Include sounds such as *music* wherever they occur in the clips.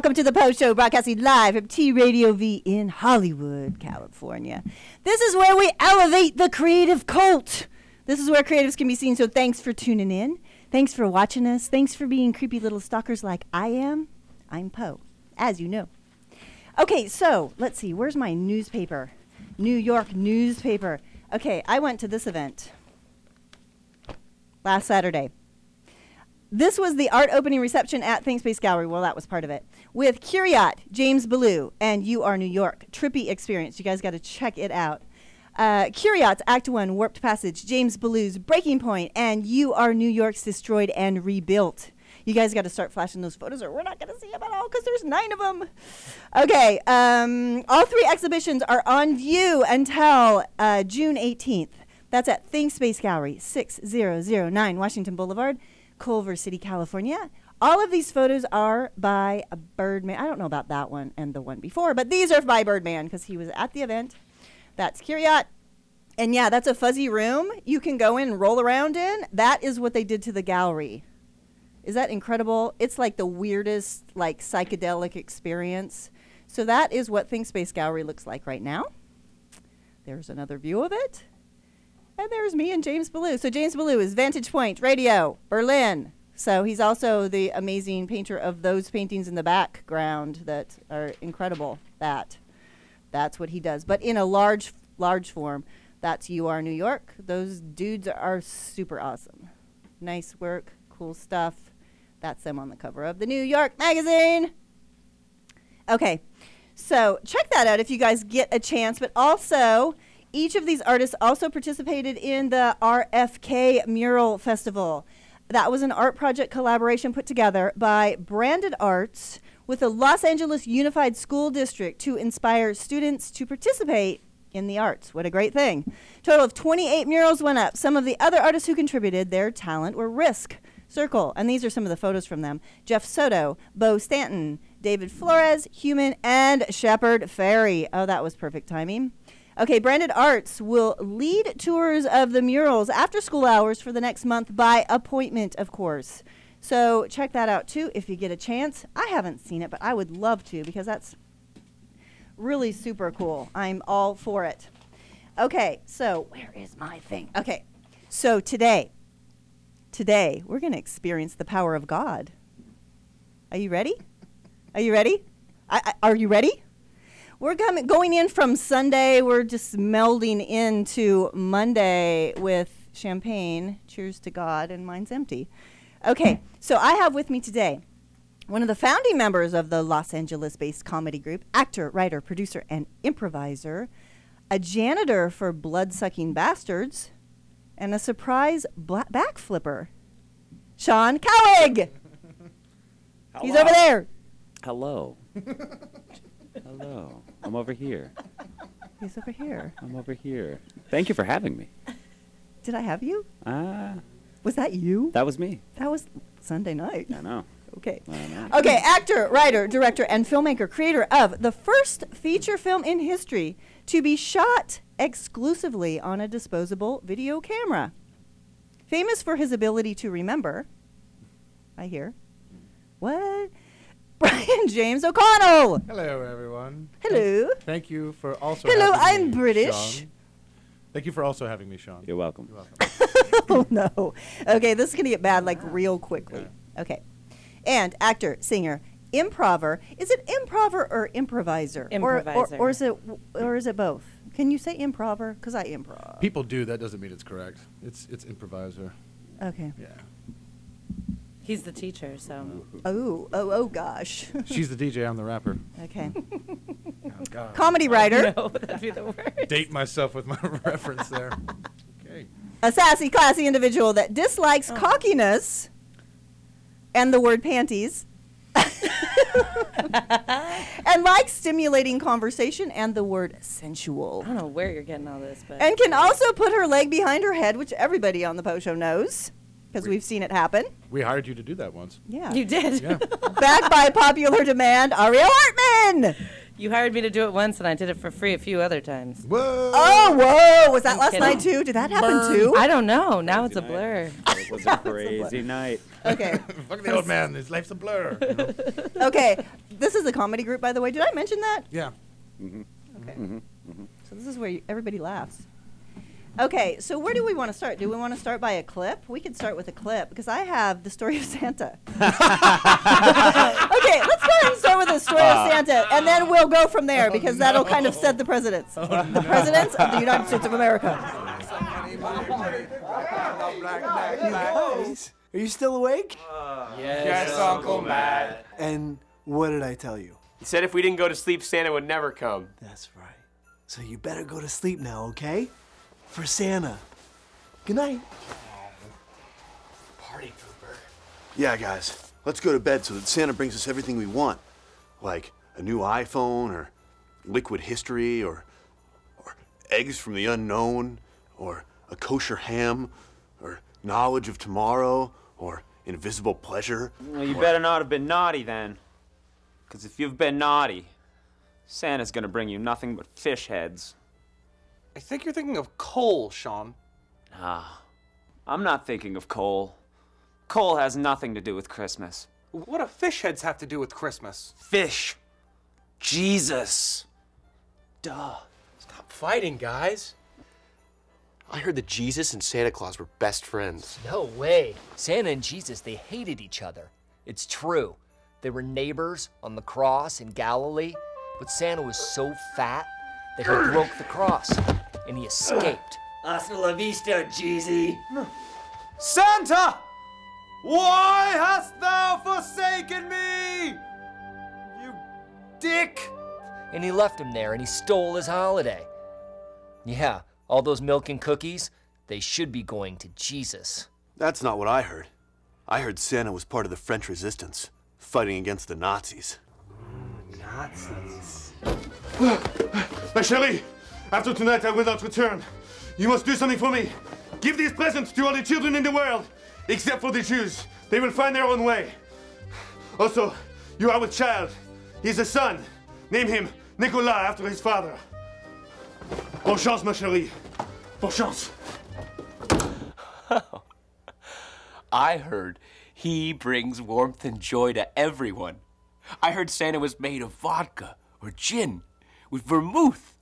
Welcome to the Post Show, broadcasting live from T Radio V in Hollywood, California. This is where we elevate the creative cult. This is where creatives can be seen, so thanks for tuning in. Thanks for watching us. Thanks for being creepy little stalkers like I am. I'm Poe, as you know. Okay, so let's see. Where's my newspaper? New York newspaper. Okay, I went to this event last Saturday. This was the art opening reception at ThinkSpace Gallery. Well, that was part of it. With Curiot, James Bullough, and You Are New York. Trippy experience. You guys got to check it out. Uh, Curiot's Act 1, Warped Passage, James Bullough's Breaking Point, and You Are New York's Destroyed and Rebuilt. You guys got to start flashing those photos, or we're not going to see them at all because there's nine of them. Okay, um, all three exhibitions are on view until uh, June 18th. That's at ThinkSpace Gallery, 6009 Washington Boulevard. Culver City, California. All of these photos are by a Birdman. I don't know about that one and the one before, but these are by Birdman because he was at the event. That's Curiot. And yeah, that's a fuzzy room you can go in and roll around in. That is what they did to the gallery. Is that incredible? It's like the weirdest, like psychedelic experience. So that is what ThinkSpace Gallery looks like right now. There's another view of it. And there's me and James Bullough. So James Bullough is Vantage Point Radio, Berlin. So he's also the amazing painter of those paintings in the background that are incredible. That, that's what he does. But in a large, large form. That's You Are New York. Those dudes are super awesome. Nice work, cool stuff. That's them on the cover of the New York Magazine. Okay, so check that out if you guys get a chance. But also, each of these artists also participated in the RFK Mural Festival. That was an art project collaboration put together by Branded Arts with the Los Angeles Unified School District to inspire students to participate in the arts. What a great thing. Total of 28 murals went up. Some of the other artists who contributed their talent were Risk, Cyrcle, and these are some of the photos from them. Jeff Soto, Bo Stanton, David Flores, Hueman, and Shepard Fairey. Oh, that was perfect timing. Okay, Branded Arts will lead tours of the murals after school hours for the next month by appointment, of course. So check that out too if you get a chance. I haven't seen it, but I would love to because that's really super cool. I'm all for it. Okay, so where is my thing? Okay, so today, today we're going to experience the power of God. Are you ready? Are you ready? I, I, are you ready? We're coming, going in from Sunday. We're just melding into Monday with champagne. Cheers to God, and mine's empty. Okay, so I have with me today one of the founding members of the Los Angeles based comedy group, actor, writer, producer, and improviser, a janitor for Blood Sucking Bastards, and a surprise bla- back flipper, Sean Cowhig. *laughs* He's over there. Hello. *laughs* Hello. I'm over here. He's over here. I'm over here. Thank you for having me. Did I have you? Ah, Was that you? that was me. That was Sunday night. I know. Okay. I know. Okay, actor, writer, director, and filmmaker, creator of the first feature film in history to be shot exclusively on a disposable video camera. Famous for his ability to remember, I hear. What? Brian James O'Connell. Hello, everyone. Hello. Thank, thank you for also. Hello, having I'm me, British. Sean. Thank you for also having me, Sean. You're welcome. You're welcome. *laughs* oh no. Okay, this is gonna get bad like real quickly. Okay. And actor, singer, improver. Is it improver or improviser? Or, or, or is it or is it both? Can you say improver? Because I improv. People do. That doesn't mean it's correct. It's it's improviser. Okay. Yeah. He's the teacher, so. Oh, oh, oh gosh. *laughs* She's the DJ. I'm the rapper. okay. *laughs* Oh, God. Comedy writer, No, *laughs* that'd be the worst. Date myself with my reference there. Okay. a sassy, classy individual that dislikes Oh. cockiness and the word panties. and likes stimulating conversation and the word sensual. I don't know where you're getting all this, but. and can also put her leg behind her head, which everybody on the Post Show knows because We- we've seen it happen. We hired you to do that once. Yeah. You did. Yeah. *laughs* Backed by popular demand, Aryiel Hartman. You hired me to do it once, and I did it for free a few other times. Whoa! Oh, whoa! Was that I'm last kidding. night too? Did that happen too? I don't know. Now it's a Crazy blur. It *laughs* was a crazy night. Okay. *laughs* Fuck the old man. His life's a blur. you know? Okay. This is a comedy group, by the way. Did I mention that? Yeah. Mm-hmm. Okay. Mm-hmm. Mm-hmm. So this is where you, everybody laughs. Okay, so where do we want to start? Do we want to start by a clip? We could start with a clip because I have the story of Santa. *laughs* okay, let's go ahead and start with the story of ah. Santa, and then we'll go from there oh, because that'll kind of set the precedents. Oh, the presidents of the United States of America. Guys, are you still awake? Yes, Uncle Matt. And what did I tell you? He said if we didn't go to sleep, Santa would never come. That's right. So you better go to sleep now, okay? For Santa. Good night. Party pooper. Yeah, guys, let's go to bed so that Santa brings us everything we want. Like a new iPhone, or liquid history, or, or eggs from the unknown, or a kosher ham, or knowledge of tomorrow, or invisible pleasure. Well, you better not have been naughty then. Because if you've been naughty, Santa's gonna bring you nothing but fish heads. I think you're thinking of coal, Sean. Ah, I'm not thinking of coal. Coal has nothing to do with Christmas. What do fish heads have to do with Christmas? Fish. Jesus. Duh. Stop fighting, guys. I heard that Jesus and Santa Claus were best friends. No way. Santa and Jesus, they hated each other. It's true. They were neighbors on the cross in Galilee, but Santa was so fat that he broke the cross and he escaped. Hasta la vista, Jeezy. Santa! Why hast thou forsaken me? You dick! And he left him there and he stole his holiday. Yeah, all those milk and cookies, they should be going to Jesus. That's not what I heard. I heard Santa was part of the French resistance, fighting against the Nazis. Nazis. *sighs* My chérie, after tonight I will not return. You must do something for me. Give these presents to all the children in the world, except for the Jews. They will find their own way. Also, you are with child. He's a son. Name him Nicolas after his father. Bonne chance, ma chérie. Bonne chance. *laughs* I heard he brings warmth and joy to everyone. I heard Santa was made of vodka or gin with vermouth.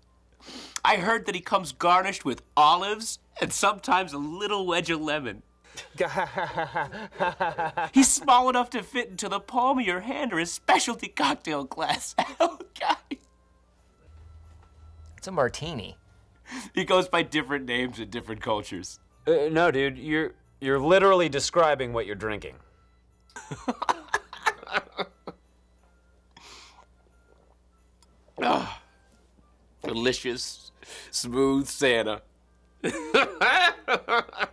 I heard that he comes garnished with olives and sometimes a little wedge of lemon. *laughs* He's small enough to fit into the palm of your hand or a specialty cocktail glass. *laughs* Oh, God. It's a martini. He goes by different names in different cultures. Uh, no, dude, you're you're literally describing what you're drinking. *laughs* Delicious, smooth Santa. *laughs*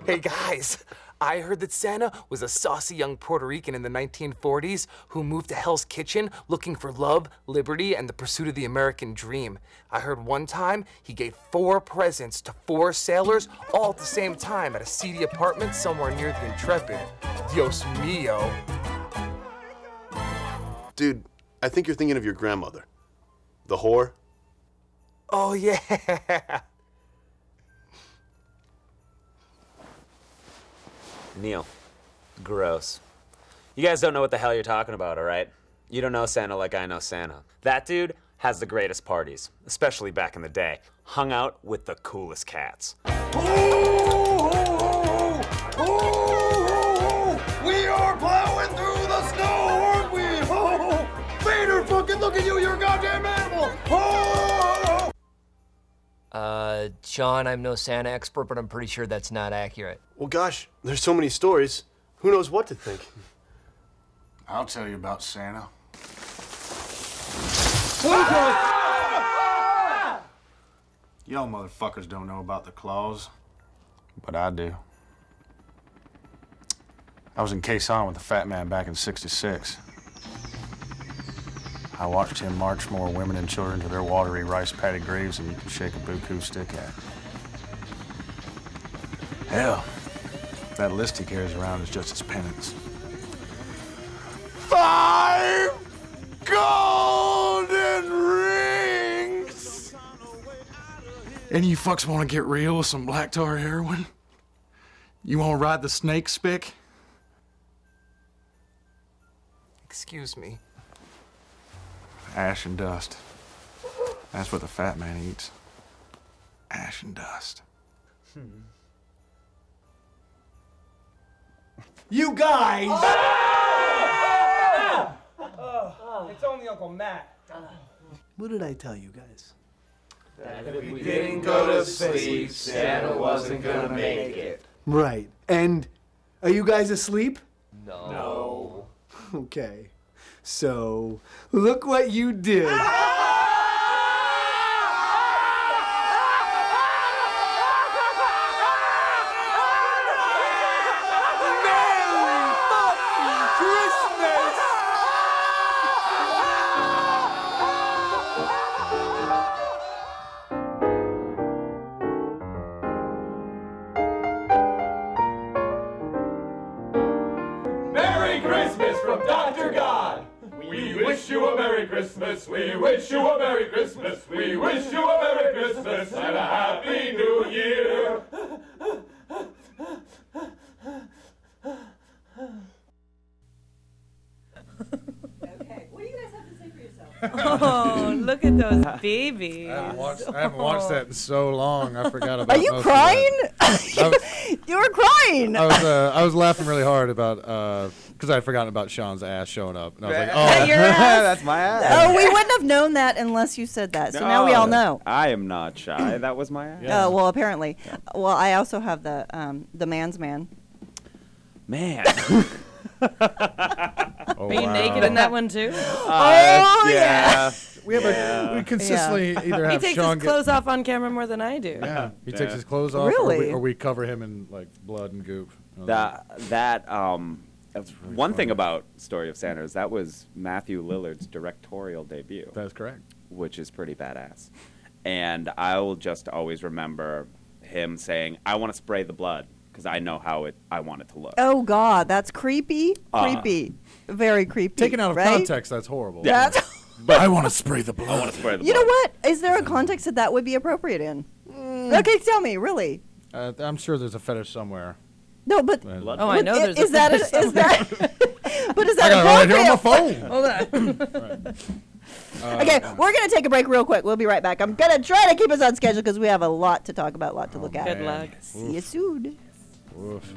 Hey guys, I heard that Santa was a saucy young Puerto Rican in the 1940s who moved to Hell's Kitchen looking for love, liberty, and the pursuit of the American dream. I heard one time he gave four presents to four sailors all at the same time at a seedy apartment somewhere near the Intrepid. Dios mío. Dude, I think you're thinking of your grandmother. The whore? Oh, yeah. *laughs* Neil, gross. You guys don't know what the hell you're talking about, all right? You don't know Santa like I know Santa. That dude has the greatest parties, especially back in the day. Hung out with the coolest cats. We are Uh, Sean, I'm no Santa expert, but I'm pretty sure that's not accurate. Well, gosh, there's so many stories. Who knows what to think? I'll tell you about Santa. Y'all motherfuckers don't know about the claws, but I do. I was in Quezon with the fat man back in 66. I watched him march more women and children to their watery rice paddy graves than you can shake a buku stick at. Hell, that list he carries around is just his penance. Five golden rings! Any of you fucks want to get real with some black tar heroin? You want to ride the snake spick? Excuse me. Ash and dust. That's what the fat man eats. Ash and dust. Hmm. You guys! Oh! Oh. It's only Uncle Matt. What did I tell you guys? That if we didn't go to sleep, Santa wasn't gonna make it. Right. And are you guys asleep? No. No. *laughs* Okay. So, look what you did. Wish you a Merry Christmas. We wish you a Merry Christmas. We wish you a Merry Christmas and a Happy New Year. Oh, look at those babies. I haven't watched, I haven't watched that in so long. I forgot about. Are you most of crying? that. *laughs* you were crying. I was uh, I was laughing really hard about because I had forgotten about Sean's ass showing up, and I was like, *laughs* oh, your *laughs* ass? That's my ass. Oh, we wouldn't have known that unless you said that. So now we all know. I am not shy. *clears throat* That was my ass. Oh well, apparently. Well, I also have the um, the man's man. Man. *laughs* Oh, Are you wow. naked in that one too? *gasps* Oh, yeah. We have a, we consistently either he have takes Sean his get- clothes off on camera more than I do. Yeah, he Yeah. takes his clothes off, or, we, Really? or we cover him in like blood and goop. Uh, That that um that's one thing about Story of Sanders, that was Matthew Lillard's directorial debut. That's correct. Which is pretty badass. And I will just always remember him saying, "I want to spray the blood because I know how it I want it to look." Oh God, that's creepy. Uh, Creepy. Very creepy. Taken out of right? context, that's horrible. That's. *laughs* But I want to spray the blood. I want to spray the blood. You know what? Is there a context that that would be appropriate in? Mm. Okay, tell me, really. Uh, I'm sure there's a fetish somewhere. No, but Blood. Oh, I know i- there's a is that fetish *laughs* is that? *laughs* *laughs* but is I that got it right here on my appropriate? phone. Hold on. Okay, uh, we're gonna take a break real quick. We'll be right back. I'm gonna try to keep us on schedule because we have a lot to talk about, a lot to look oh, at. Good luck. See you soon. Oof.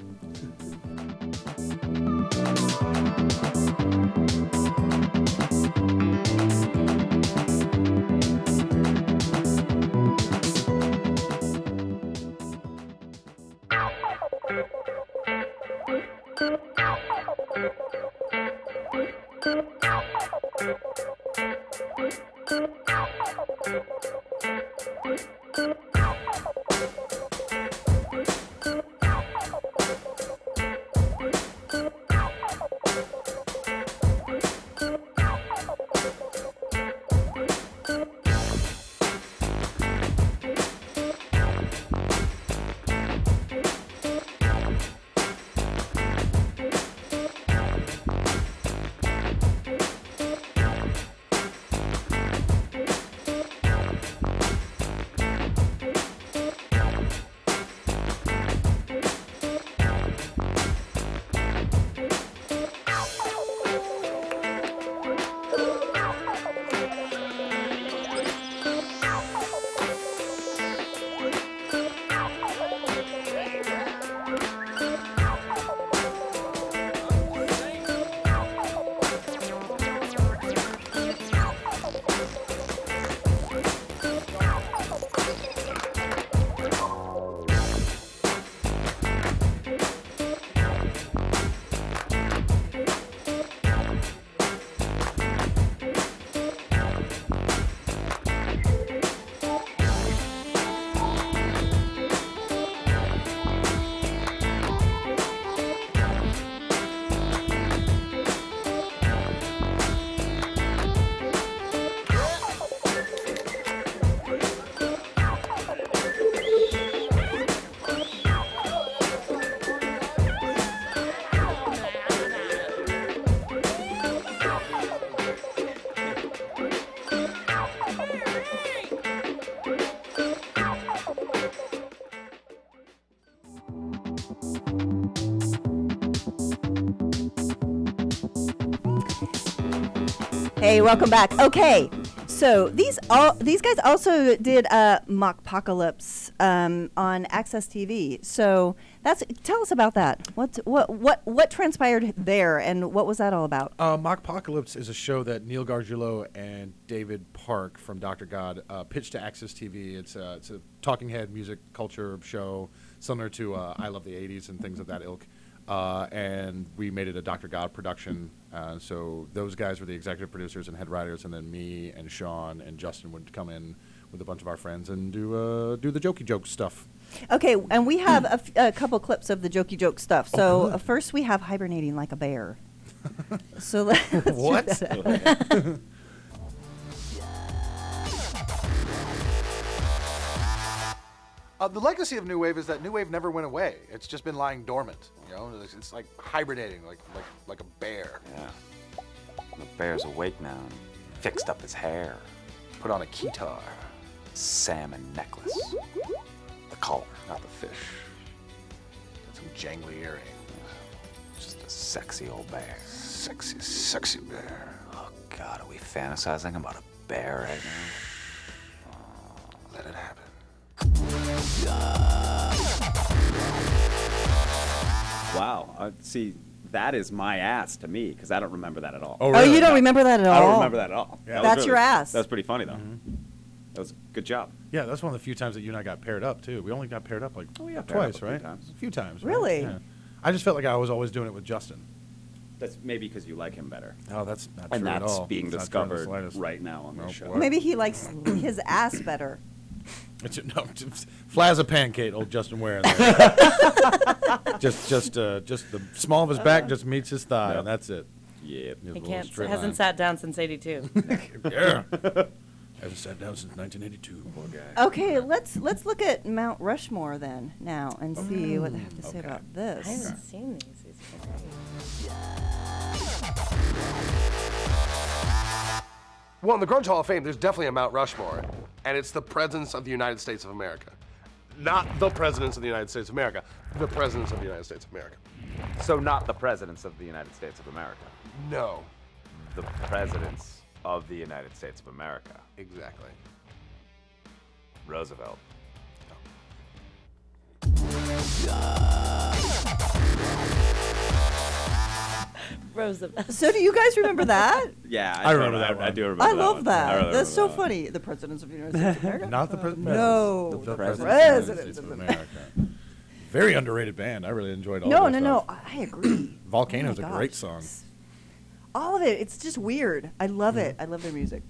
Welcome back. Okay, so these all these guys also did uh, Mockpocalypse um, on AXS TV. So that's tell us about that. What what what what transpired there, and what was that all about? Uh, Mockpocalypse is a show that Neil Gargiulo and David Park from Dr. God uh, pitched to AXS TV. It's a, it's a talking head music culture show similar to uh, I Love the 80s and things of that ilk. Uh, and we made it a Dr. God production. Uh, so those guys were the executive producers and head writers, and then me and Sean and Justin would come in with a bunch of our friends and do uh, do the jokey joke stuff. Okay, and we have a, f- a couple clips of the jokey joke stuff. So good. uh, first we have hibernating like a bear. *laughs* so let's What? that *laughs* out. Uh, the legacy of new wave is that new wave never went away. It's just been lying dormant. You know, it's, it's like hibernating, like like like a bear. Yeah. The bear's awake now and fixed up his hair. Put on a keytar. Salmon necklace. The collar, Not the fish. Got some jangly earrings. just a sexy old bear. Sexy, sexy bear. Oh God, are we fantasizing about a bear right now? Let it happen. Wow. Uh, see, that is my ass to me because I don't remember that at all. Oh, Oh, you don't remember that at all? I don't remember that at all. Yeah. That was That's really- your ass. That was pretty funny though. That was a good job. Yeah, that's one of the few times that you and I got paired up too. We only got paired up like Oh, yeah, paired up twice, a few right? times. A few times. right? Really? Yeah. I just felt like I was always doing it with Justin. That's maybe because you like him better. Oh, that's not and true at that's all. being It's not true in the discovered slightest. right now on Nope, this show. what? Maybe he likes his ass better. It's, *laughs* no, just flat as a pancake, old Justin Ware. there. *laughs* just, just, uh, just the small of his back just meets his thigh, Yep. and that's it. Yeah. His He can't. straight Hasn't sat down since '82. *laughs* yeah. Hasn't sat down since 1982. Poor guy. Okay, let's let's look at Mount Rushmore then now and see what they have to say okay. about I this. haven't seen these. These are great. Well, in the Grunge Hall of Fame, there's definitely a Mount Rushmore, and it's the presidents of the United States of America. Not the presidents of the United States of America, the presidents of the United States of America. So not the presidents of the United States of America. No, The presidents of the United States of America. exactly. Roosevelt. Roosevelt. So do you guys remember that? *laughs* Yeah, I remember that I, I do remember I that love one. that. I really That's so that funny. The presidents of the United *laughs* States of America. Not the president. No, the, the presidents presidents of the United States of America. Very underrated band. I really enjoyed all No, of no, their no. I agree. *clears throat* Oh Volcano's Oh my a great gosh. song. All of it. It's just weird. I love it. I love their music.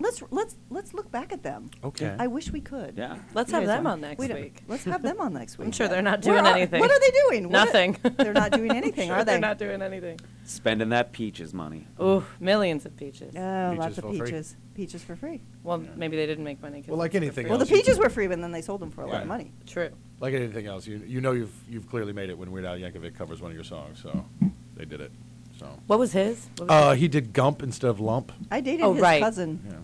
Let's let's let's look back at them. Okay. I wish we could. Yeah. Let's You have them don't- on next we week. Let's have them on next week. *laughs* I'm sure they're not Where doing are- anything. What are they doing? What are- Nothing. they're not doing anything, Sure are they? They're not doing anything. Spending that peaches money. Ooh, millions of peaches. Oh, lots Peaches of for free. peaches. Peaches for free. Well, maybe they didn't make money. 'cause Well, like it's for anything free. Well, the else, peaches were free, but then they sold them for a lot of Yeah. money. True. Like anything else, you you know you've you've clearly made it when Weird Al Yankovic covers one of your songs, so they did it. So What was his? What was uh, his? he did Gump instead of Lump. I dated Oh, his right. cousin. Yeah.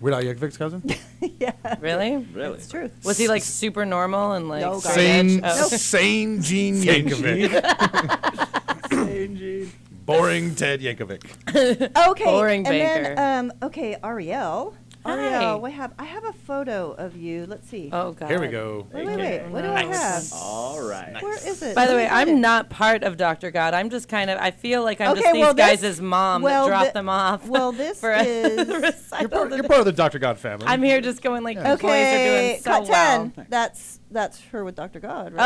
Weird Al Yankovic's cousin. *laughs* yeah. Really? Really? It's true. Was he like super normal and like No, straight Sane. Oh. sane Gene Yankovic. *laughs* *laughs* Sane Yankovic. Boring Ted Yankovic. *laughs* Okay. Boring and banker. then, um, okay, Aryiel. Hi. Oh, Aryiel, what have I have a photo of you? Let's see. Oh god. Here we go. Wait, wait, wait. What do I have? All right. Where is it? By the way, I'm it. not part of Dr. God. I'm just kind of. I feel like I'm Okay, just these well, this- guys' mom well, that dropped thi- them off. well, this *laughs* for is- *laughs* You're part, you're part of the Dr. God family. I'm here just going like, Yeah. the boys are Okay, doing so cut well. ten. That's that's her with Dr. God, right?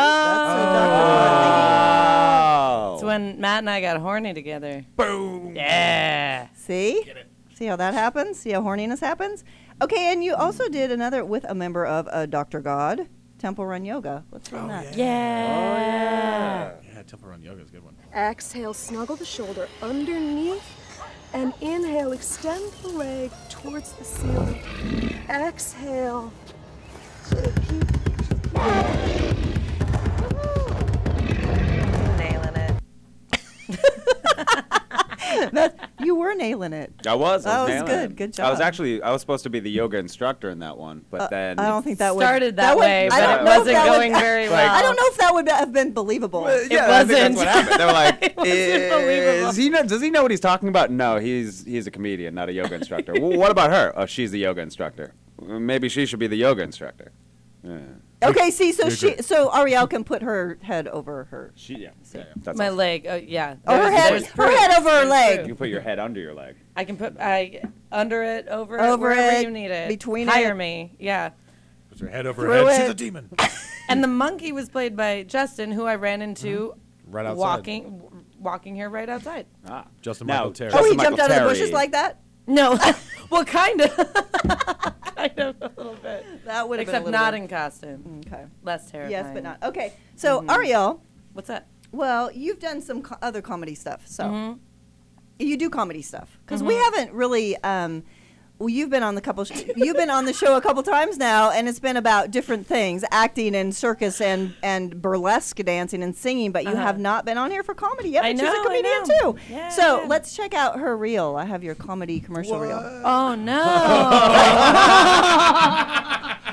Oh. It's when Matt and I got horny together. Boom. Yeah. That's the thing. See? See how that happens? See how horniness happens? Okay, and you also did another with a member of uh, Dr. God, Temple Run Yoga. Let's run that. Yeah. Yeah, Temple Run Yoga is a good one. Exhale, snuggle the shoulder underneath. And inhale, extend the leg towards the ceiling. Exhale. Nailing it. *laughs* That- you were were nailing it. I was. I That was, was good. it. Good job. I was actually I was supposed to be the yoga instructor in that one, but Uh, then I don't think that would Started that way, I but don't it know if wasn't that would- going very *laughs* well. I don't know if that would have been believable. yeah, I think that's wasn't. what happened. They were like, *laughs* It wasn't believable. is he know, does he know what he's talking about? No, he's he's a comedian, not a yoga instructor. well, what about her? Oh, she's the yoga instructor. Maybe she should be the yoga instructor. Yeah. Okay, see, so she, agree. so Aryiel can put her head over her. She, yeah, yeah, yeah. That's My awesome. leg. Oh yeah. Oh, her head- her proof. head over her leg. You can put your head under your leg. I can put I under it, over, Over it, wherever it, you need it. between Hire it. me. Yeah. Put your head over Through her head. She's it. a demon. *laughs* And the monkey was played by Justin, who I ran into Mm-hmm. Right outside. walking w- walking here right outside. Ah. Justin Now, Michael Terry. Oh, he Justin jumped Michael out of the bushes like that. No. *laughs* well, kind of. *laughs* kind of a little bit. That would have been a Except little not in costume. Okay. Less terrifying. Yes, but not. Okay, so Mhm. Aryiel, What's that? well, you've done some co- other comedy stuff, so Mhm. you do comedy stuff because we Mhm. haven't really. Um, well, you've been on the couple. Sh- you've been on the show a couple times now, and it's been about different things: acting and circus and and burlesque dancing and singing. But you Uh-huh. have not been on here for comedy yet. I know, she's a comedian know. too. Yeah, so yeah. let's check out her reel. I have your comedy commercial reel. Oh no. *laughs* *laughs*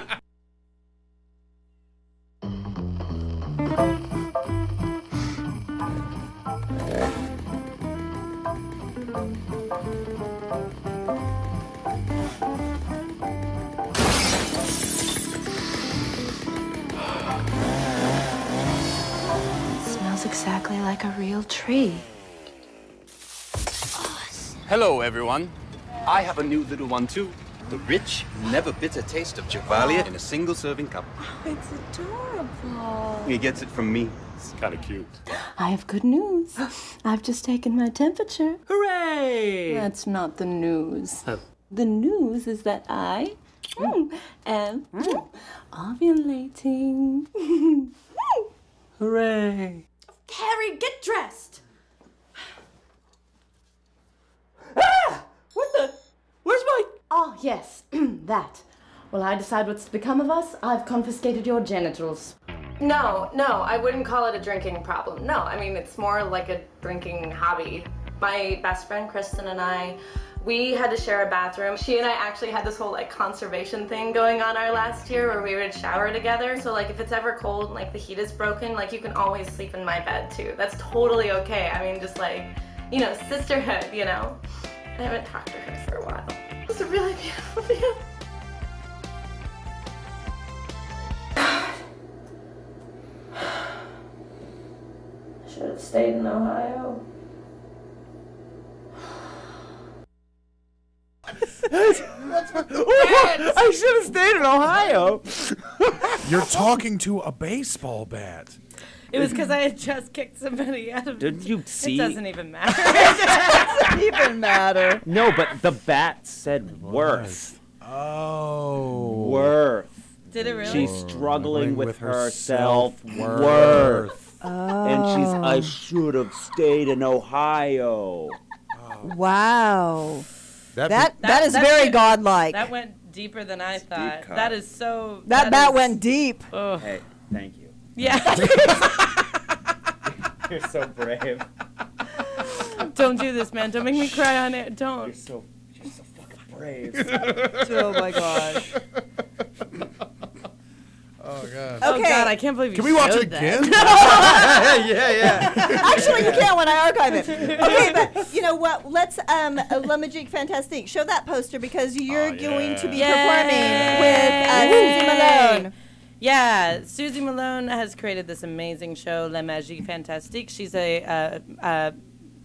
exactly like a real tree. Hello, everyone. I have a new little one, too. The rich, never bitter taste of Javalia in a single serving cup. Oh, *gasps* It's adorable. He gets it from me. It's kind of cute. I have good news. *gasps* I've just taken my temperature. Hooray! That's not the news. Oh. The news is that I mm, am mm, ovulating. *laughs* Hooray! Carrie, get dressed. Ah! What the? Where's my. Oh, yes, *clears throat* that. Well, I decide what's to become of us? I've confiscated your genitals. No, no, I wouldn't call it a drinking problem. No, I mean, it's more like a drinking hobby. My best friend Kristen and I, we had to share a bathroom. She and I actually had this whole like conservation thing going on our last year where we would shower together. So like if it's ever cold and like the heat is broken, like you can always sleep in my bed too. That's totally okay. I mean, just like, you know, sisterhood, you know? I haven't talked to her for a while. It's a really beautiful *laughs* view. *sighs* Should have stayed in Ohio. I should have stayed in Ohio. You're talking to a baseball bat. It was because I had just kicked somebody out of. Didn't you see? It doesn't even matter. *laughs* doesn't even matter. No, but the bat said worth. Oh. Worth. Did it really? She's struggling with, with her her self self-worth. Oh. And she's, I should have stayed in Ohio. Wow. That, That that is very went- godlike. That went deeper than I thought. That is so. That bat is- went deep. Oh. Hey, thank you. Yeah. *laughs* *laughs* You're so brave. Don't do this, man. Don't make me cry on it. Don't. You're so, you're so fucking brave. *laughs* oh my gosh. Oh god. Oh Okay. God, I can't believe you Can we watch it again? *laughs* *laughs* yeah, yeah. Actually, you can when I archive it. Okay, but you know what? Let's um, uh, La Magique Fantastique. Show that poster because you're Oh, going to be yeah. performing with uh, Susie Malone. Yeah, Susie Malone has created this amazing show, La Magie Fantastique. She's a uh, uh,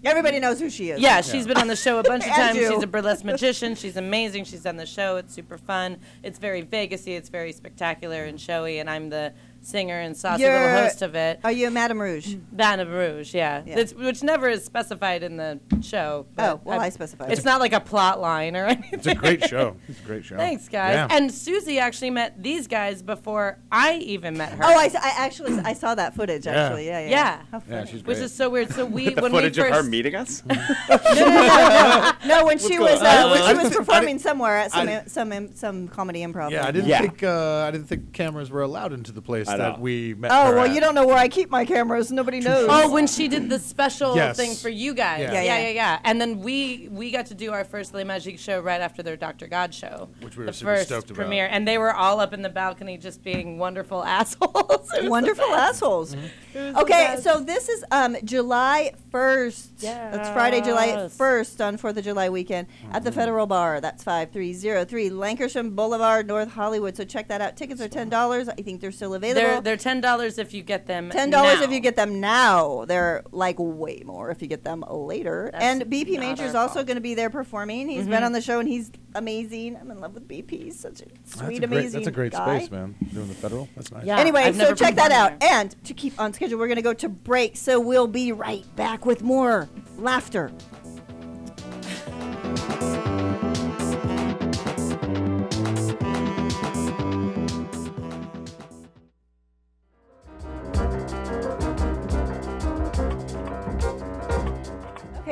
Everybody knows who she is. Yeah, she's been on the show a bunch of *laughs* And times. you. She's a burlesque magician. She's amazing. She's done the show. It's super fun. It's very Vegasy. It's very spectacular and showy. And I'm the singer and saucy little You're- host of it. Are you a Madame Rouge? Madame Rouge, yeah. Yeah. It's, which never is specified in the show. Oh, well, I'm- I specified. It's not like a plot line or *laughs* anything. It's a great show. It's a great show. Thanks, guys. Yeah. And Susie actually met these guys before I even met her. Oh, I actually I saw that footage. Actually, yeah, yeah. Yeah. How Yeah, funny. she's Which is so weird. So we The when footage we of first her meeting us? *laughs* *laughs* no, no, no, no, no. When she was uh, when she was performing somewhere at some I- some some comedy improv. Yeah, I didn't Yeah. think uh, I didn't think cameras were allowed into the place August I that we met. Oh her well, at. you don't know where I keep my cameras. Nobody knows. Oh, when she did the special Yes. thing for you guys. Yeah. Yeah. Yeah, yeah, yeah. yeah, And then we we got to do our first Le Magique show right after their Dr. God show. Which we were the super first stoked about. premiere. And they were all up in the balcony just being wonderful *laughs* assholes. It was the Wonderful assholes. It was the Okay, so this is um, July 1st. Yeah, That's Friday, July 1st on 4th of July weekend at the Federal Bar. That's 5303 Lankershim Boulevard, North Hollywood. So check that out. Tickets are $10. I think they're still available. They're they're ten dollars if you get them. Ten dollars if you get them now. They're like way more if you get them later. That's and BP Major is also going to be there performing. He's Mhm. been on the show and he's amazing. I'm in love with BP. He's such a That's sweet, a great, amazing That's a great guy. space, man. Doing the federal. That's nice. Yeah. anyway, I've so check that performed out. And to keep on schedule, we're going to go to break. So we'll be right back with more laughter.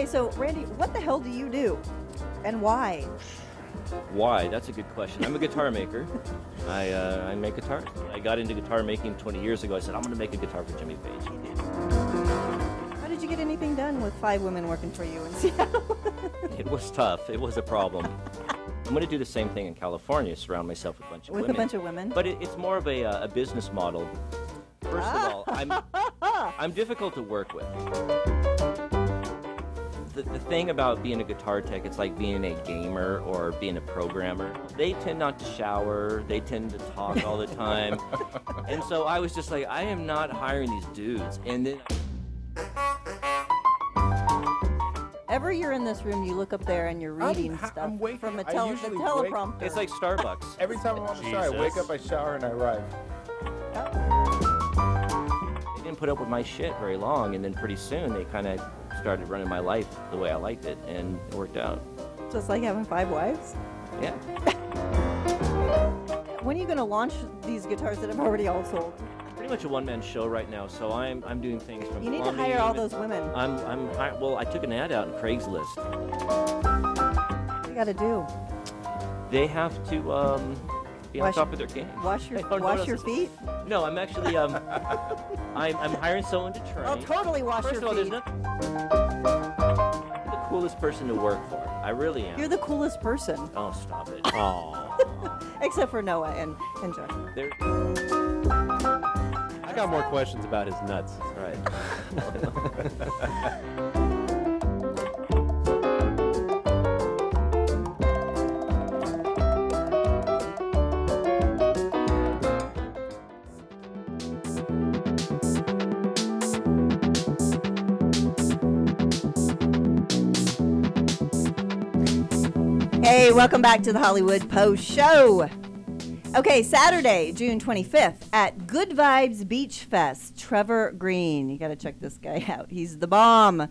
So Randy, what the hell do you do, and why? Why? That's a good question. I'm a guitar maker. *laughs* I, uh, I make guitars. I got into guitar making 20 years ago. I said, I'm going to make a guitar for Jimmy Page. How did you get anything done with five women working for you in *laughs* Seattle? It was tough. It was a problem. *laughs* I'm going to do the same thing in California, surround myself with a bunch of women. With a bunch of women? But it, it's more of a, uh, a business model. First of all, I'm, I'm difficult to work with. The, the thing about being a guitar tech, it's like being a gamer or being a programmer. They tend not to shower, they tend to talk all the time. *laughs* and so I was just like, I am not hiring these dudes. And then Ever you're in this room, you look up there and you're reading ha- stuff I'm waking- from a tele- the usually wake- teleprompter. it's like Starbucks. Every time I'm on the show, I wake up, I shower, and I write. they didn't put up with my shit very long, and then pretty soon they kind of started running my life the way I liked it, and it worked out. Just like having five wives. Yeah. *laughs* When are you going to launch these guitars that I've already all sold? Pretty much a one-man show right now, so I'm I'm doing things from. You need to hire all those women. I'm I'm hi- well. I took an ad out on Craigslist. What do you got to do? They have to um, be on Wash- top of their game. Wash your *laughs* I don't know wash your feet. No, I'm actually um, *laughs* I'm I'm hiring someone to train. I'll totally wash First your of all, there's feet. no. You're the coolest person to work for. I really am. You're the coolest person, Oh, stop it. Oh. *laughs* except for Noah and and Josh. There. I got more questions about his nuts. Right. Welcome back to the Hollywood Post Show. Okay, Saturday, June 25th at Good Vibes Beach Fest, Trevor Green. You got to check this guy *laughs* out. He's the bomb.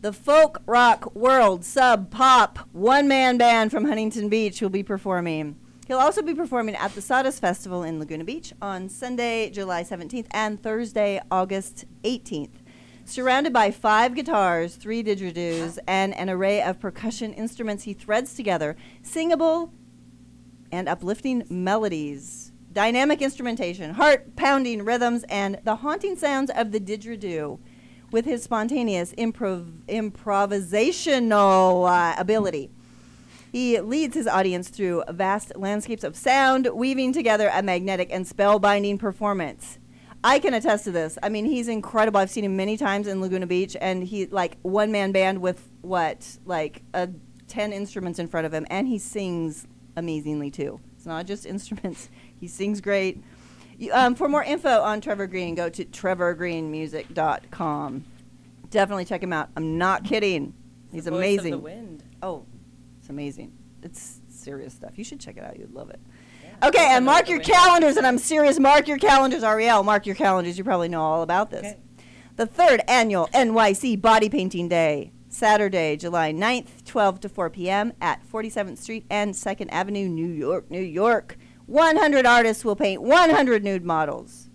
The folk rock world sub pop one man band from Huntington Beach will be performing. He'll also be performing at the Sawdust Festival in Laguna Beach on Sunday, July 17th and Thursday, August 18th. Surrounded by five guitars, three didgeridoos, and an array of percussion instruments, he threads together singable and uplifting melodies, dynamic instrumentation, heart pounding rhythms, and the haunting sounds of the didgeridoo with his spontaneous improv- improvisational uh, ability. He leads his audience through vast landscapes of sound, weaving together a magnetic and spellbinding performance. I can attest to this. I mean, he's incredible. I've seen him many times in Laguna Beach, and he like one man band with what, like a ten instruments in front of him, and he sings amazingly too. It's not just *laughs* instruments; he sings great. You, um, for more info on Trevor Green, go to trevorgreenmusic.com. Definitely check him out. I'm not kidding. He's The voice of amazing. the wind. Oh, it's amazing. It's serious stuff. You should check it out. You'd love it. Okay, and mark your calendars, and I'm serious. Mark your calendars, Aryiel. Mark your calendars. You probably know all about this. The third annual NYC Body Painting Day, Saturday, July 9th, 12 to 4 p.m. at 47th Street and 2nd Avenue, New York, New York. 100 artists will paint 100 nude models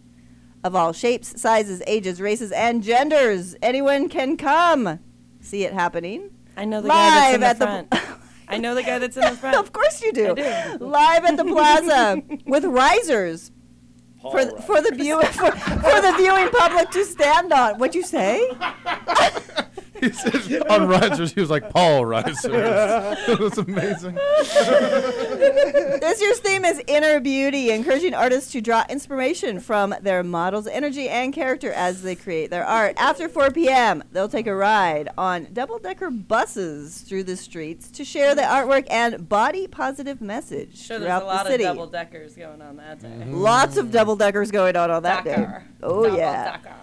of all shapes, sizes, ages, races, and genders. Anyone can come. See it happening. I know the guy that's in the front. *laughs* I know the guy that's in the front. *laughs* of course you do. I do. Live at the plaza *laughs* with risers for th- for the view for, for the viewing public to stand on. What'd you say? *laughs* He said on risers, he was like Paul Reisers. *laughs* it was amazing. *laughs* this year's theme is inner beauty, encouraging artists to draw inspiration from their models' energy and character as they create their art. After 4 p.m., they'll take a ride on double-decker buses through the streets to share the artwork and body-positive message Sure, there's throughout a lot the city. of double deckers going on that day. Lots of double deckers going on on that Dakar. day. Oh Double yeah. Dakar.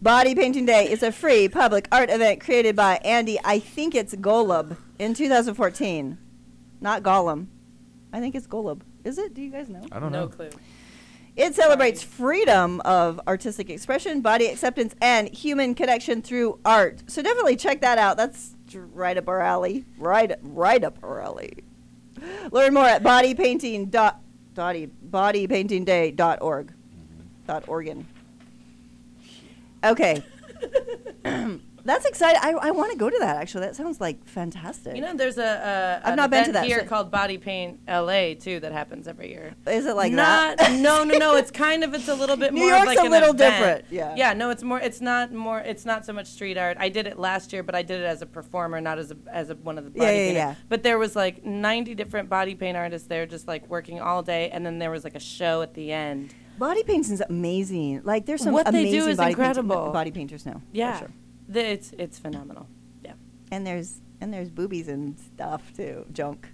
Body Painting Day is a free public art event created by Andy. I think it's Golub in 2014, not Gollum. I think it's Golub. Is it? Do you guys know? I don't No know. clue. It celebrates freedom of artistic expression, body acceptance, and human connection through art. So definitely check that out. That's right up our alley. Right, right up our alley. Learn more at bodypainting dot dotty bodypaintingday dot org mm-hmm. dot organ. Okay. *clears throat* That's exciting. I, I want to go to that actually. That sounds like fantastic. You know, there's a, a I've an not been to that, here so- called Body Paint LA too that happens every year. Is it like not, that? *laughs* no, no, no. It's kind of it's a little bit New more York's like a an little event. different, yeah. Yeah, no, it's more. It's not more. It's not so much street art. I did it last year, but I did it as a performer, not as a as a, one of the body Yeah, yeah, painters. yeah. But there was like 90 different body paint artists there, just like working all day, and then there was like a show at the end. Body painting's amazing. Like there's some What they amazing do is body, paint- incredible. body painters now. Yeah, sure. The- it's it's phenomenal. Yeah. And there's and there's boobies and stuff too. Junk.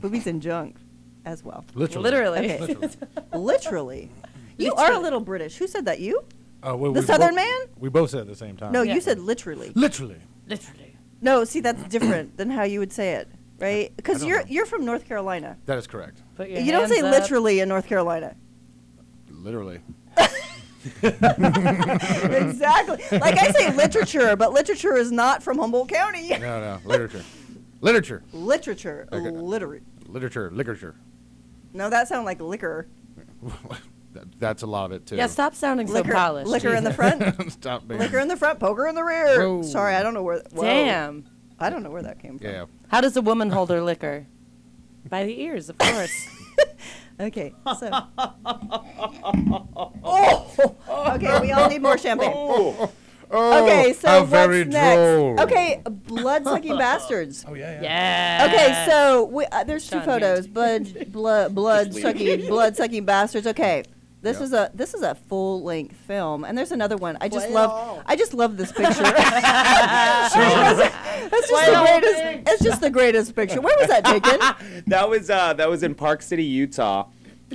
boobies and junk as well. Literally. Literally. Okay. Literally. *laughs* Literally. You are a little British. Who said that? You? Uh, well, The Southern bo- man? We both said it at the same time. No, you said literally. Literally. Literally. No, see that's different than how you would say it, right? Because you're know. you're from North Carolina. That is correct. Put your You don't say up. literally in North Carolina. Literally. *laughs* exactly. Like I say literature, but literature is not from Humboldt County. No, no. Literature. Literature. Literature. Okay. Literate. Literature. Literature. No, that sounds like liquor. *laughs* That, that's a lot of it too. Yeah, stop sounding so Liquor, polished. liquor in the front. *laughs* Stop being. liquor in the front, poker in the rear. Whoa. Sorry, I don't know where. Whoa. Damn. I don't know where that came from. Yeah. How does a woman hold her liquor? By the ears, of course. *laughs* Okay, so. *laughs* oh, okay. We all need more champagne. *laughs* Oh, okay, so how what's very next? droll. Okay, blood sucking bastards. Oh yeah, yeah. Okay, so we, uh, there's two photos. Blood, blood, blood-sucking, blood sucking bastards. Okay, this Yeah. is a this is a full length film, and there's another one. I just love I just love this picture. *laughs* *laughs* That's just the greatest. It's just the greatest picture. Where was that taken? *laughs* that was uh, that was in Park City, Utah,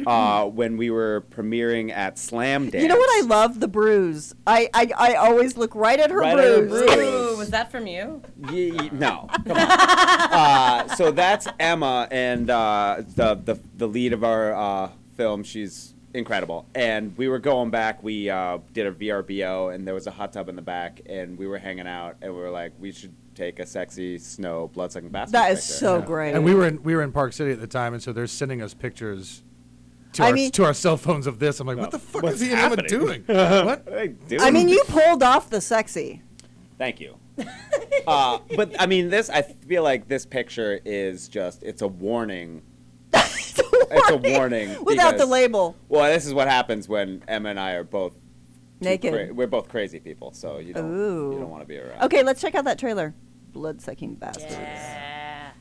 uh, when we were premiering at Slamdance. You know what I love? The bruise. I, I, I always look right at her Right at her bruise. bruise. Ooh, was that from you? Ye- ye- no, come on. uh, so that's Emma, and uh, the, the the lead of our uh, film. She's incredible. And we were going back. We uh, did a VRBO, and there was a hot tub in the back, and we were hanging out, and we were like, we should take a sexy snow blood sucking bastard. That is picture. so great. And we were in we were in Park City at the time, and so they're sending us pictures to I our mean- to our cell phones of this. I'm like, what the fuck is he and happening? doing? *laughs* what what? are doing? I mean, you pulled off the sexy. Thank you. uh, but I mean, this I feel like this picture is just it's a warning. *laughs* it's a warning *laughs* Without the label. Well, this is what happens when Emma and I are both Naked. cra- we're both crazy people, so you don't Ooh. you don't want to be around. Okay, let's check out that trailer. Blood sucking bastards. Yeah.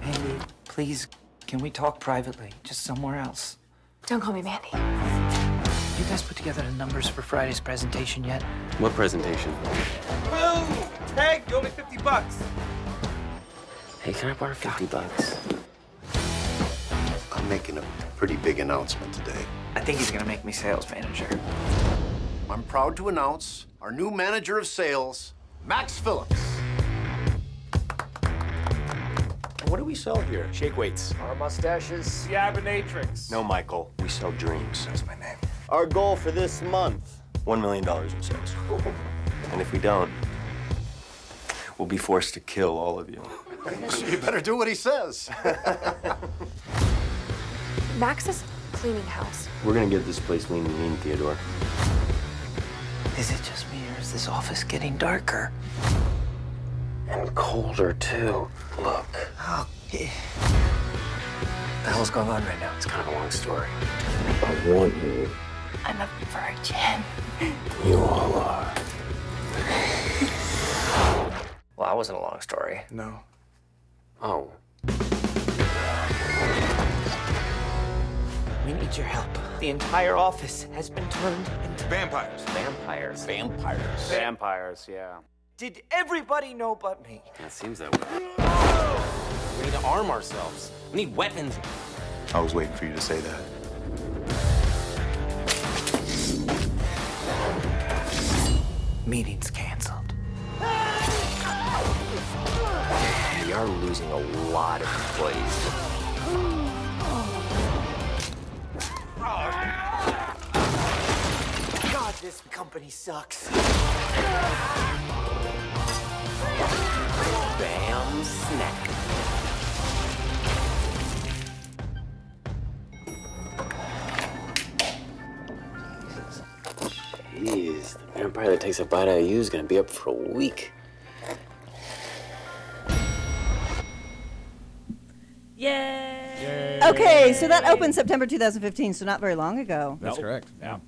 Mandy, please, can we talk privately? Just somewhere else. Don't call me Mandy. You guys put together the numbers for Friday's presentation yet? What presentation? Hey, you owe me 50 bucks. Hey, can I borrow 50 bucks? I'm making a pretty big announcement today. I think he's gonna make me sales manager. I'm proud to announce our new manager of sales, Max Phillips. What do we sell here? Shake weights. Our mustaches. The Abonatrix. No, Michael. We sell dreams. That's my name. Our goal for this month. $1 million in sales. And if we don't, we'll be forced to kill all of you. So *laughs* you better do what he says. *laughs* Max is cleaning house. We're gonna get this place lean and mean, Theodore. Is it just me, or is this office getting darker? And colder, too. Look. Oh, yeah. What the hell's going on right now? It's kind of a long story. I want you. I'm a virgin. You all are. well, that wasn't a long story. No. Oh. We need your help. The entire office has been turned into Vampires. vampires. Vampires. Vampires, yeah. Did everybody know but me? It seems that way. We need to arm ourselves. We need weapons. I was waiting for you to say that. Meeting's canceled. We are losing a lot of employees. God, this company sucks. Bam snack. Jeez, the vampire that takes a bite out of you is gonna be up for a week. Yay! Okay, so that opened September 2015, so not very long ago. That's correct. Yeah.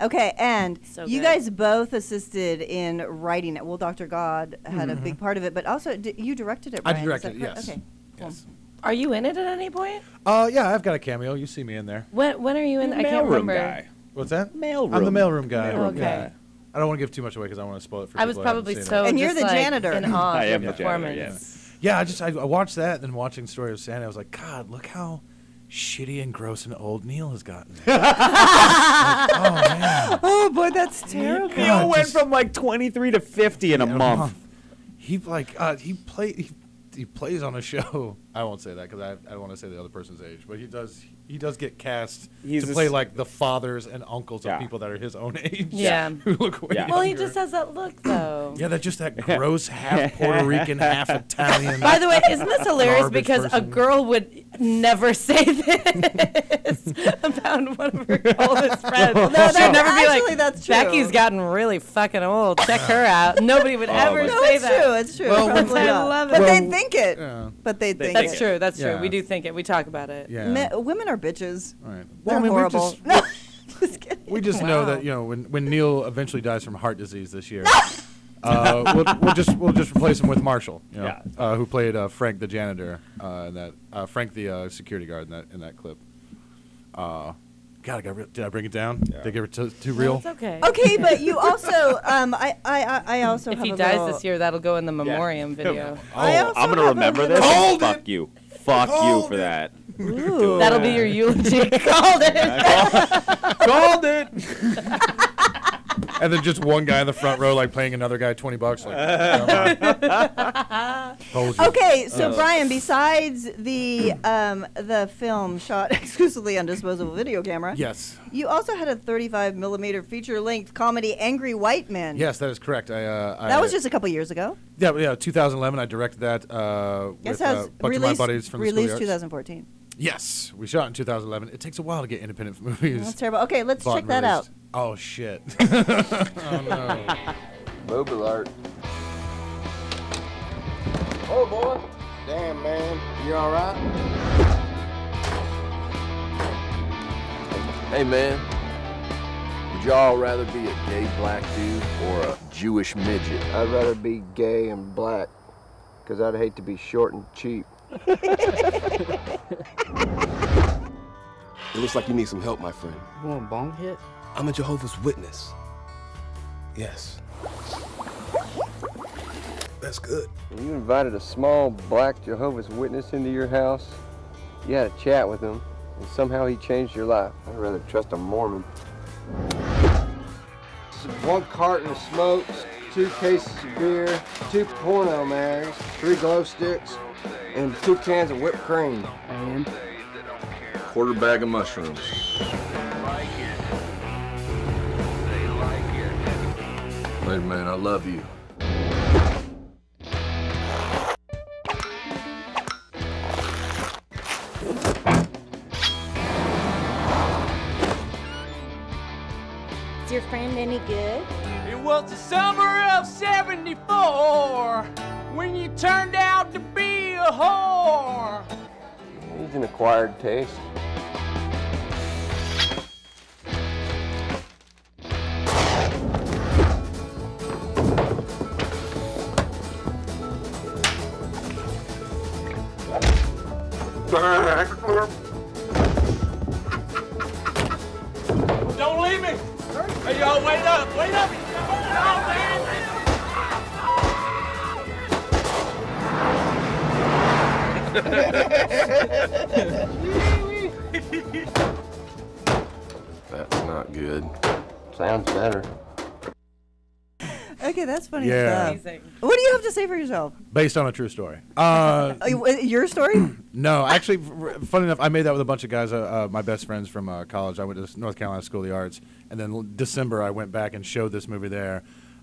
Okay, and So you good. guys both assisted in writing it. Well, Dr. God had a Mhm. big part of it, but also d- you directed it. I Brian, is directed it, yes. Okay. Cool. Are you in it at any point? Uh, yeah, I've got a cameo. You see me in there. When when are you in? I can't Mailroom remember. guy. What's that? Mailroom. I'm the mailroom guy. Mailroom Okay. guy. I don't want to give too much away because I want to spoil it for you. I was people that haven't probably seen it. so And you're the like, janitor. in *laughs* awe I am your the janitor, performance. Yeah, I just I, I watched that and then watching Story of Santa. I was like, God, look how shitty and gross and old Neil has gotten. *laughs* Like, oh man, *laughs* Oh boy, that's terrible. God, Neil went just- from like 23 to 50 in a in a month. month. he like uh, he played. he, he plays on a show. *laughs* I won't say that because I, I don't want to say the other person's age, but he does he does get cast He's to a play s- like the fathers and uncles Yeah. of people that are his own *laughs* age. Yeah. *laughs* who look way Yeah. Well, he just has that look, though. Yeah, that just that gross half Puerto Rican, half Italian. By the way, isn't this hilarious? garbage Because a girl would never say *laughs* this about one of her oldest friends. *laughs* No, She'd never be actually, like, that's true. Becky's gotten really fucking old. Check her out. Nobody would *laughs* Oh, ever my No, say it's that. true. It's true. Well, Probably I not. love But it. they think it. yeah. But they They think That's it. true. That's true. Yeah. We do think it. We talk about it. Yeah. Me- women are bitches. All right. They're I mean, we horrible. just- no, just kidding. We just know that you know when, when Neil eventually dies from heart disease this year, uh, we'll, we'll just we'll just replace him with Marshall, you know, Yeah. uh, who played uh, Frank the janitor uh, in that uh, Frank the uh, security guard in that in that clip. Uh, God, I got re- did I bring it down? Yeah. Did I give it too, too No, real? it's okay. Okay, but you *laughs* also, um, I, I, I I also If have he a dies this year, that'll go in the memoriam *laughs* video. I Oh, also I'm gonna remember this. little- Called Fuck it. you. Fuck you for it. that. Ooh. That'll be your eulogy. *laughs* Called it. Called it. And then just one guy in the front row like paying another guy twenty bucks. Like, come on. *laughs* Told you. Okay, so Uh. Brian, besides the um, the film shot *laughs* exclusively on disposable video camera, Yes. you also had a 35 millimeter feature length comedy, Angry White Men. Yes, that is correct. I, uh, that I, was just a couple years ago. yeah, yeah. 2011, I directed that uh, Yes, with that uh, was a bunch released, of my buddies from the released the Arts. 2014. Yes, we shot in 2011. It takes a while to get independent movies. That's terrible. Okay, let's bought check and that out. released. Oh shit! *laughs* oh no! Boob alert. Oh boy. Damn man. You alright? Hey man. Would y'all rather be a gay black dude or a Jewish midget? I'd rather be gay and black, because I'd hate to be short and cheap. It looks like you need some help, my friend. You want a bong hit? I'm a Jehovah's Witness. Yes. That's good. When you invited a small black Jehovah's Witness into your house, you had a chat with him, and somehow he changed your life. I'd rather trust a Mormon. One carton of smokes, two cases of beer, two porno mags, three glow sticks, and two cans of whipped cream. And Quarter bag of mushrooms. Hey man, I love you. Is your friend any good? It was the summer of 74. when you turned out to be whore. He's an acquired taste. *laughs* That's not good. Sounds better. Okay, that's funny Yeah. stuff. What do you have to say for yourself? Based on a true story. Uh, *laughs* Uh, y- Your story? *clears throat* no, actually, f- f- funny enough, I made that with a bunch of guys, uh, uh, my best friends from uh, college. I went to North Carolina School of the Arts, and then l- December I went back and showed this movie there,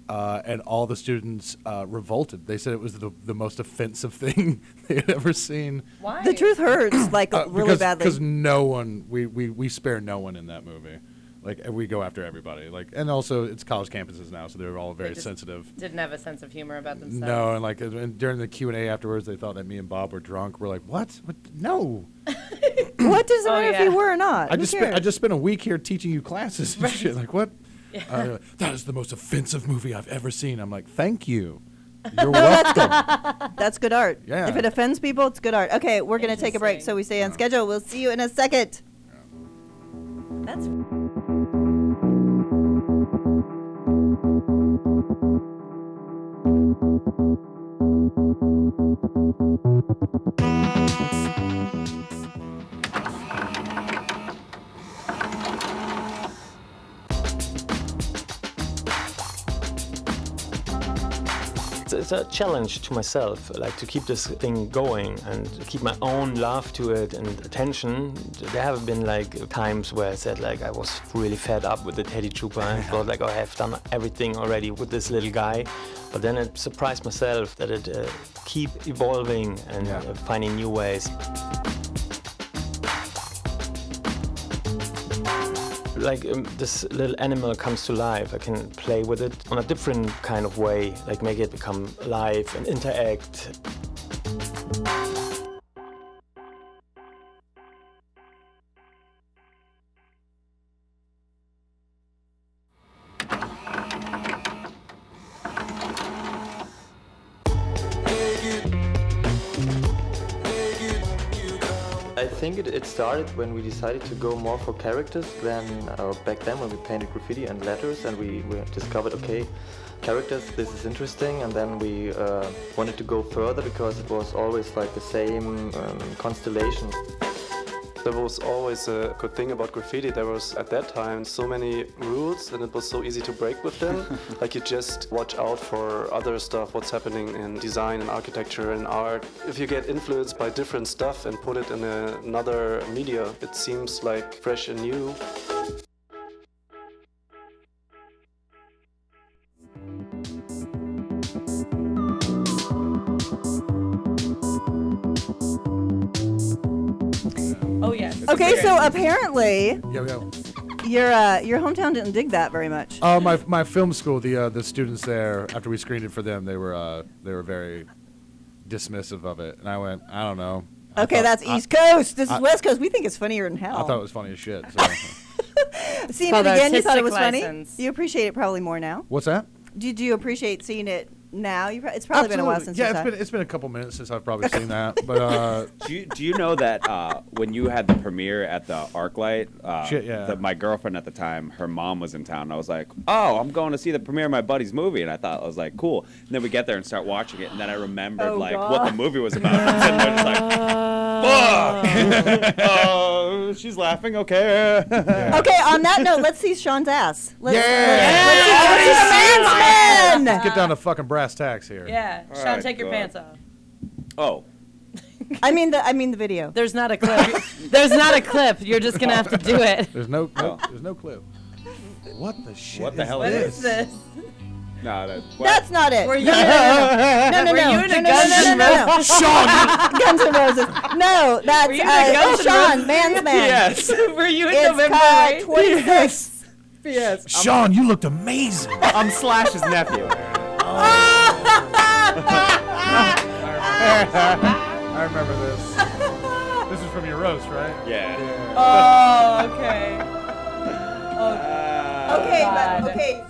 uh, and all the students uh, revolted. They said it was the, the most offensive *laughs* thing they had ever seen. Why? The truth hurts *coughs* like Uh, really because, badly. Because no one, we, we, we spare no one in that movie. Like we go after everybody. Like, and also it's college campuses now, so they're all very They just sensitive. Didn't have a sense of humor about themselves. No, and like and during the Q and A afterwards, they thought that me and Bob were drunk. We're like, what? what? No. what does it *laughs* Oh, matter if yeah. you were or not? I Who just spent I cares? just spent a week here teaching you classes and shit. Like what? Uh, that is the most offensive movie I've ever seen. I'm like, thank you. You're *laughs* welcome. That's good art. Yeah. If it offends people, it's good art. Okay, we're gonna take a break, so we stay on schedule. We'll see you in a second. That's. It's, it's a challenge to myself, like to keep this thing going and keep my own love to it and attention. There have been like times where I said like I was really fed up with the Teddy Troops and thought like oh, I have done everything already with this little guy. But then it surprised myself that it uh, keep evolving and uh, finding new ways. Like um, this little animal comes to life. I can play with it on a different kind of way, like make it become alive and interact. Started when we decided to go more for characters than uh, back then when we painted graffiti and letters and we, we discovered, okay, characters, this is interesting and then we uh, wanted to go further because it was always like the same um, constellation. There was always a good thing about graffiti. There was at that time so many rules and it was so easy to break with them. *laughs* like you just watch out for other stuff, what's happening in design and architecture and art. If you get influenced by different stuff and put it in a- another media, it seems like fresh and new. Okay, so apparently Yo, yo. your uh, your hometown didn't dig that very much. Uh, my my film school, the uh, the students there, after we screened it for them, they were uh, they were very dismissive of it, and I went, I don't know. I Okay, thought- that's I- East Coast. This I- is West Coast. We think it's funnier than hell. I thought it was funny as shit. So. *laughs* Seeing called it again, you thought it artistic was funny. license. You appreciate it probably more now. What's that? Did you appreciate seeing it now? You, pro- it's probably been a while since yeah, you it's saw been it. it's been a couple minutes since I've probably seen that, but uh, *laughs* do you, do you know that uh, when you had the premiere at the ArcLight, uh, Shit, yeah. that my girlfriend at the time, her mom was in town. I was like, oh, I'm going to see the premiere of my buddy's movie, and I thought I was like, cool. And then we get there and start watching it, and then I remembered Oh, like God. what the movie was about. *laughs* and sitting there just like, *laughs* fuck. *laughs* oh, she's laughing. Okay. Okay, on that note, let's see Sean's ass. Let's, Yeah. let's, let's see, let's see the man's let's get down to fucking brass tacks here. Yeah, All Sean, right, take your go pants off. Oh. I mean the I mean the video. There's not a clip. There's not a clip. You're just gonna have to do it. There's no, no Oh. there's no clue. What the shit? What the is hell What is is this? No, that, That's not it. Were you no, in no, a- no, no, no, were no, you no, in no, a no, Guns no, N' no, no, no. Roses- *laughs* Sean! Guns N' Roses. No, that's Were you in a uh, Guns N' Sean, Roses- man's man. Yes. *laughs* Were you in It's November uh, Rain? 26. *laughs* Yes. Sean, you looked amazing. I'm Slash's nephew. I remember this. this is from your roast, right? Yeah. Oh, okay. Uh, okay, God. but okay,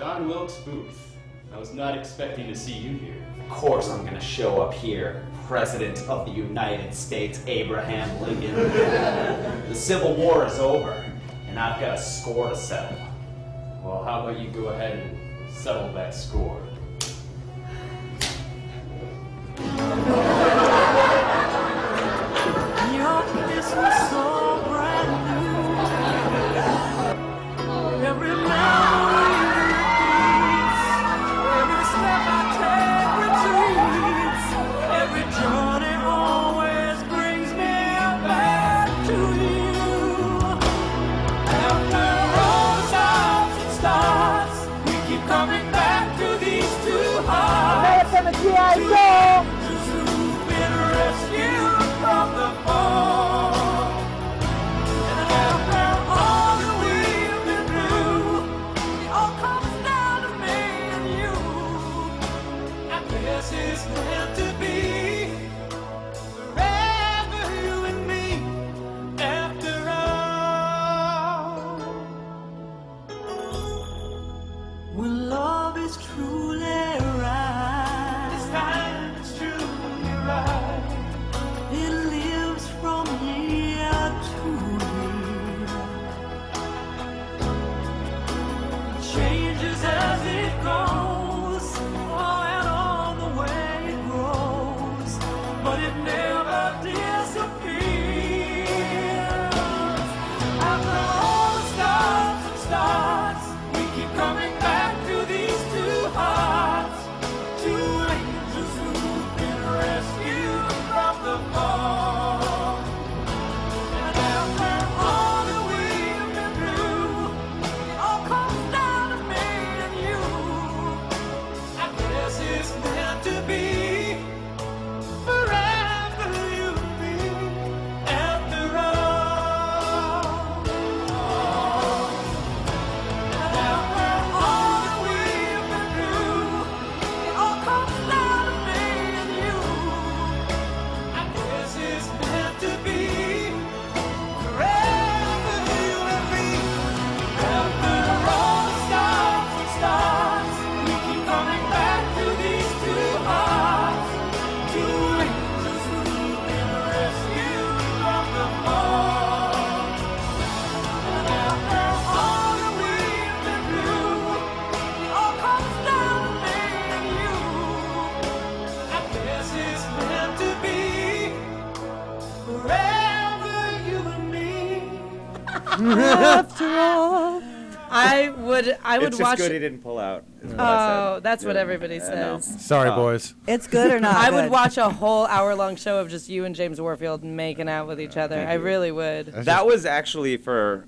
John Wilkes Booth. I was not expecting to see you here. Of course, I'm gonna show up here, President of the United States, Abraham Lincoln. *laughs* the Civil War is over, and I've got a score to settle. Well, how about you go ahead and settle that score? Would I would it's just watch good he didn't pull out. is what I said. Oh, that's what everybody I says. Sorry, Oh. boys. It's good or not? *laughs* I would watch a whole hour long show of just you and James Warfield making out with each other. I really would. That was actually for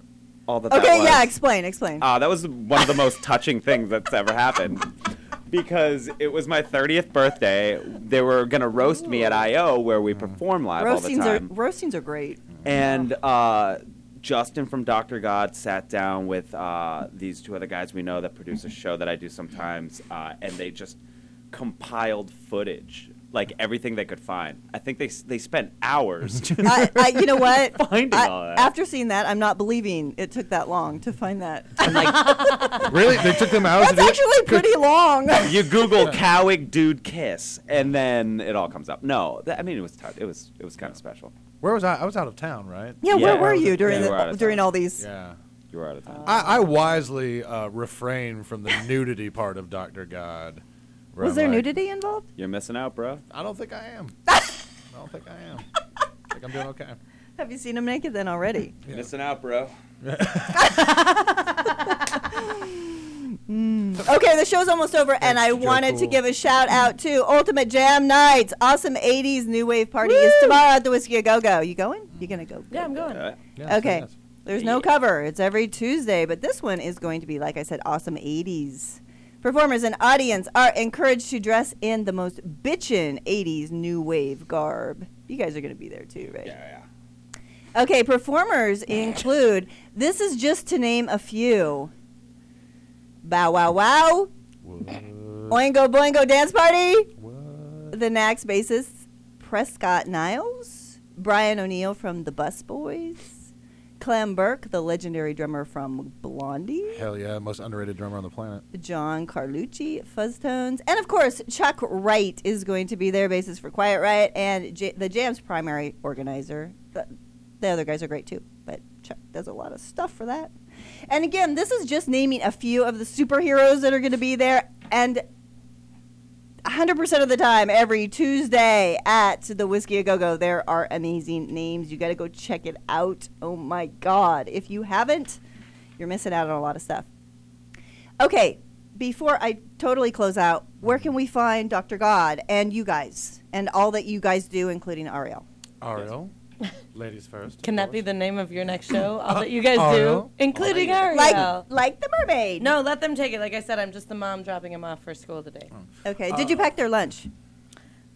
all that. that Okay, was. yeah, explain, explain. Uh, that was one of the most touching things that's ever happened. Because it was my 30th birthday. They were going to roast me at I.O., where we perform live all the roastings are time. roastings are great. And uh, Justin from Dr. God sat down with uh, these two other guys we know that produce a show that I do sometimes, uh, and they just compiled footage, like everything they could find. I think they they spent hours. *laughs* I, I, you know what? *laughs* Finding I- all that. After seeing that, I'm not believing it took that long to find that. *laughs* Really? They took them hours That's to it? actually pretty long. you Google Cowhig dude kiss, and then it all comes up. No, th- I mean it was tou- it was it was kind of special. Where was I? I was out of town, right? Yeah, where were you during you the- were out of during all these- Yeah. You were out of town. I, I wisely uh, refrained from the *laughs* nudity part of Doctor God. Was I'm there like, nudity involved? You're missing out, bro. I don't think I am. *laughs* I don't think I am. I think I'm doing okay. Have you seen him naked then already? You're missing out, bro. *laughs* Mm. Okay, the show's almost over, and I Joe wanted to give a shout out to Ultimate Jam Nights. Awesome 80s New Wave Party is tomorrow at the Whisky a Go Go. You going? You gonna go? Yeah, I'm going. okay. There's no cover. It's every Tuesday, but this one is going to be, like I said, awesome 80s. Performers and audience are encouraged to dress in the most bitchin' 80s new wave garb. You guys are going to be there too, right? Yeah, yeah. Okay, performers include, this is just to name a few Bow Wow Wow, Oingo Boingo Dance Party, the Knack's bassist Prescott Niles, Brian O'Neill from the Busboys, Clem Burke, the legendary drummer from Blondie, Hell yeah, most underrated drummer on the planet. John Carlucci, Fuzztones, and of course Chuck Wright is going to be their bassist for Quiet Riot and J- the Jam's primary organizer. The, the other guys are great too, but Chuck does a lot of stuff for that. And again, this is just naming a few of the superheroes that are going to be there, and 100% of the time, every Tuesday at the Whisky a Go Go, there are amazing names. You got to go check it out. Oh my God. If you haven't, you're missing out on a lot of stuff. Okay, before I totally close out, where can we find Dr. God and you guys and all that you guys do, including Aryiel? Aryiel, *laughs* ladies first. Can that be the name of your next show? All that you guys *laughs* do, Aryiel? including oh, Ariel. Like, like the mermaid. No, let them take it. Like I said, I'm just the mom dropping him off for school today. Oh. Okay, did uh, you pack their lunch?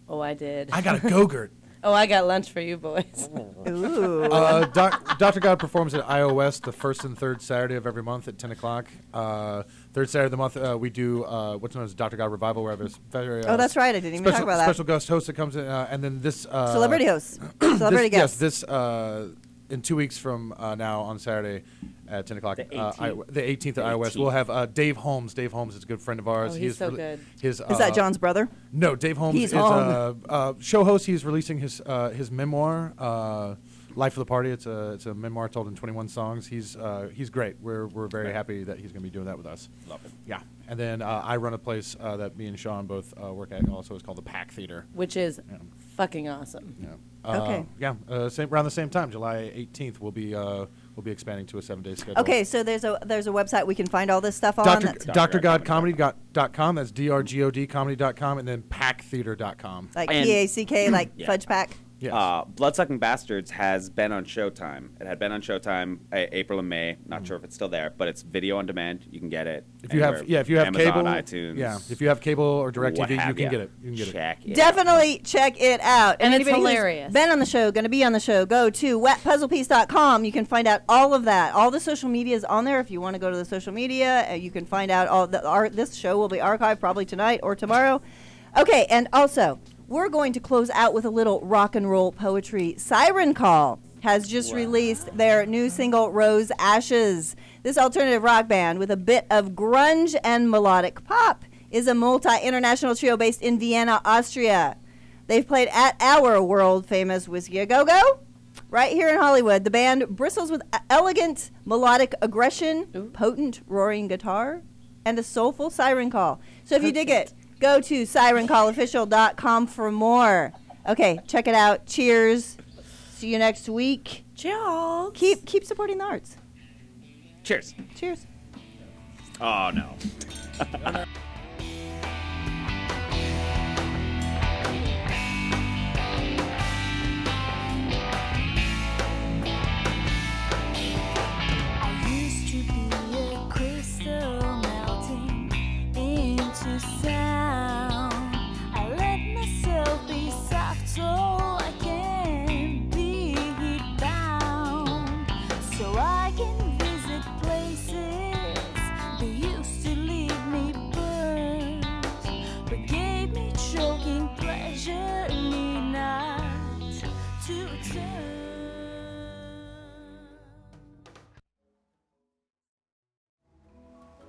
Oh, I did. I got a Go-Gurt. *laughs* oh, I got lunch for you boys. *laughs* Ooh. Uh, doc, Dr. God performs at iO West the first and third Saturday of every month at 10 o'clock. Uh, third Saturday of the month, uh, we do uh, what's known as Dr. God Revival, where we have a very, uh, Oh, that's right, I didn't even special, talk about that. Special guest host that comes in, uh, and then this uh, Celebrity host. *clears throat* Celebrity this, guest. Yes, this uh, in two weeks from uh, now on Saturday at 10 o'clock. The uh, I, 18th. the 18th at The iO West. We'll have uh, Dave Holmes. Dave Holmes is a good friend of ours. Oh, he's is so good. His, Is that uh, John's brother? no, Dave Holmes He's is a uh, show host. He's releasing his uh, his memoir, uh, "Life of the Party." It's a it's a memoir told in 21 songs. He's uh, he's great. We're we're very happy that he's going to be doing that with us. Love it. Yeah, and then uh, I run a place uh, that me and Sean both uh, work at. Also, it's called the Pack Theater. Which is fucking awesome. Yeah. Okay. Yeah. Uh, same around the same time, July 18th. We'll be uh, we'll be expanding to a seven day schedule. Okay, so there's a there's a website we can find all this stuff on. Doctor That's drgodcomedy.com. That's d r g o d comedy.com, and then packtheater.com. like P A C K, like *clears throat* Yeah. Fudge Pack. Yes. Uh, Bloodsucking Bastards has been on Showtime. It had been on Showtime uh, April and May. Not sure if it's still there, but it's video on demand. You can get it. If you have yeah, if you have Amazon, cable, iTunes. yeah, if you have cable or direct what TV, you can ya. get it. You can get Check it. it. Definitely check it out. And it's anybody who's hilarious. Been on the show, going to be on the show, go to wetpuzzlepiece.com. You can find out all of that. All the social media is on there. If you want to go to the social media, uh, you can find out all the our, This show will be archived probably tonight or tomorrow. Okay, and also we're going to close out with a little rock and roll poetry. Siren Call has just released their new single Rose Ashes. This alternative rock band with a bit of grunge and melodic pop is a multi-international trio based in Vienna, Austria. They've played at our world famous Whisky a Go Go right here in Hollywood. The band bristles with elegant melodic aggression, potent roaring guitar, and a soulful siren call. So if you dig it, go to sirencallofficial.com for more. Okay, check it out. Cheers. See you next week. Cheers. Keep keep supporting the arts. Cheers. Cheers. Oh no. To be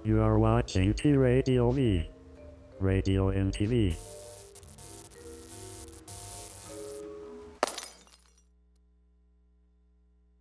You are watching T Radio V. Radio MTV.